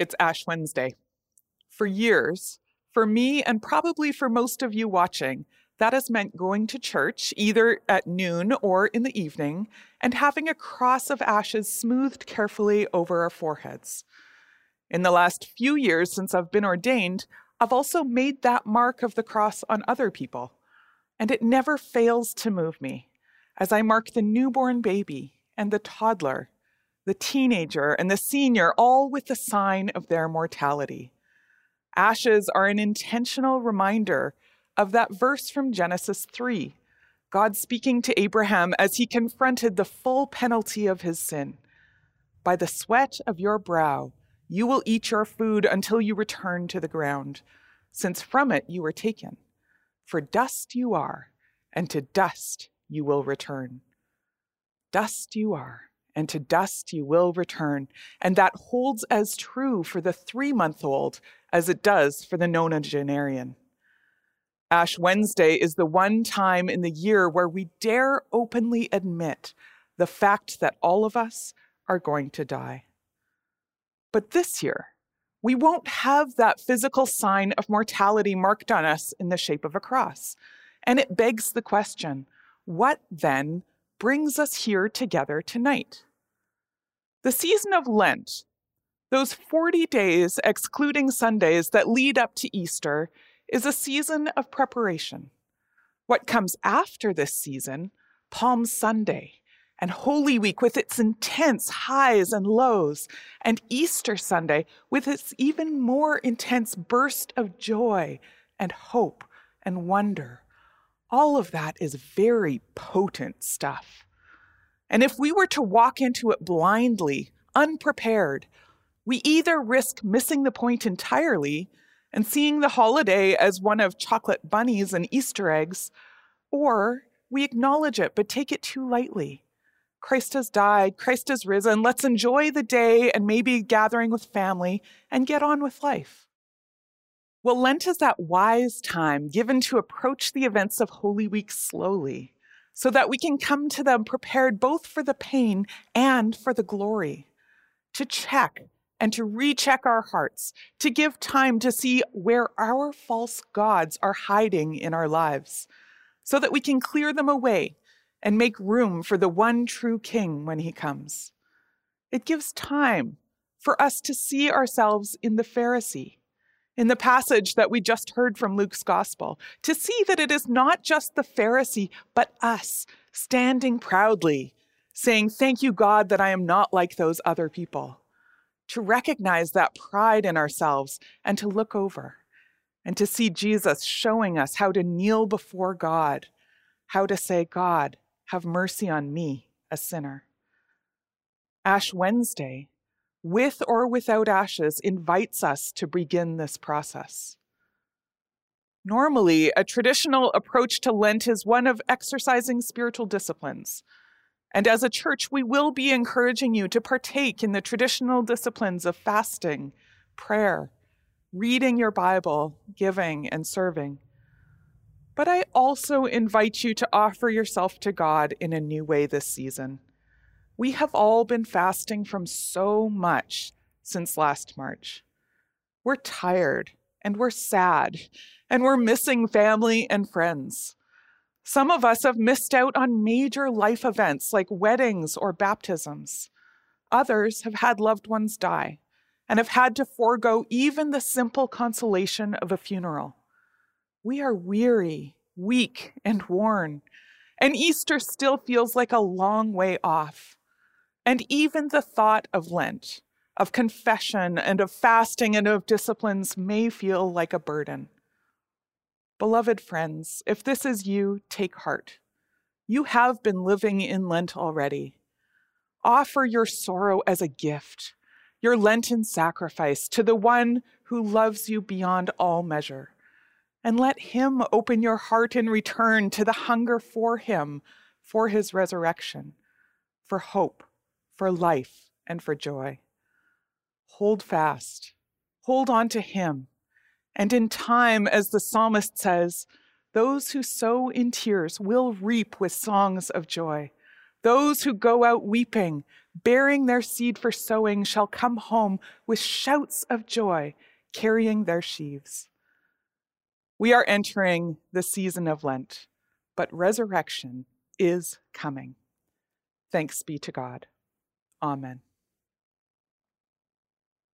It's Ash Wednesday. For years, for me and probably for most of you watching, that has meant going to church either at noon or in the evening and having a cross of ashes smoothed carefully over our foreheads. In the last few years since I've been ordained, I've also made that mark of the cross on other people, and it never fails to move me as I mark the newborn baby and the toddler the teenager, and the senior, all with the sign of their mortality. Ashes are an intentional reminder of that verse from Genesis 3, God speaking to Abraham as he confronted the full penalty of his sin. By the sweat of your brow, you will eat your food until you return to the ground, since from it you were taken. For dust you are, and to dust you will return. Dust you are and to dust you will return. And that holds as true for the three month old as it does for the nonagenarian. Ash Wednesday is the one time in the year where we dare openly admit the fact that all of us are going to die. But this year, we won't have that physical sign of mortality marked on us in the shape of a cross. And it begs the question what then brings us here together tonight. The season of Lent, those 40 days excluding Sundays that lead up to Easter, is a season of preparation. What comes after this season, Palm Sunday, and Holy Week with its intense highs and lows, and Easter Sunday with its even more intense burst of joy and hope and wonder, all of that is very potent stuff. And if we were to walk into it blindly, unprepared, we either risk missing the point entirely and seeing the holiday as one of chocolate bunnies and Easter eggs, or we acknowledge it but take it too lightly. Christ has died, Christ has risen, let's enjoy the day and maybe gathering with family and get on with life. Well, Lent is that wise time given to approach the events of Holy Week slowly, so that we can come to them prepared both for the pain and for the glory, to check and to recheck our hearts, to give time to see where our false gods are hiding in our lives, so that we can clear them away and make room for the one true King when he comes. It gives time for us to see ourselves in the Pharisee in the passage that we just heard from Luke's gospel, to see that it is not just the Pharisee, but us standing proudly, saying, Thank you, God, that I am not like those other people. To recognize that pride in ourselves and to look over, and to see Jesus showing us how to kneel before God, how to say, God, have mercy on me, a sinner. Ash Wednesday with or without ashes, invites us to begin this process. Normally, a traditional approach to Lent is one of exercising spiritual disciplines. And as a church, we will be encouraging you to partake in the traditional disciplines of fasting, prayer, reading your Bible, giving, and serving. But I also invite you to offer yourself to God in a new way this season. We have all been fasting from so much since last March. We're tired and we're sad and we're missing family and friends. Some of us have missed out on major life events like weddings or baptisms. Others have had loved ones die and have had to forego even the simple consolation of a funeral. We are weary, weak, and worn, and Easter still feels like a long way off. And even the thought of Lent, of confession and of fasting and of disciplines may feel like a burden. Beloved friends, if this is you, take heart. You have been living in Lent already. Offer your sorrow as a gift, your Lenten sacrifice to the one who loves you beyond all measure. And let him open your heart in return to the hunger for him, for his resurrection, for hope, for life and for joy. Hold fast, hold on to Him. And in time, as the psalmist says, those who sow in tears will reap with songs of joy. Those who go out weeping bearing their seed for sowing, shall come home with shouts of joy, carrying their sheaves. We are entering the season of Lent, but resurrection is coming. Thanks be to God. Amen.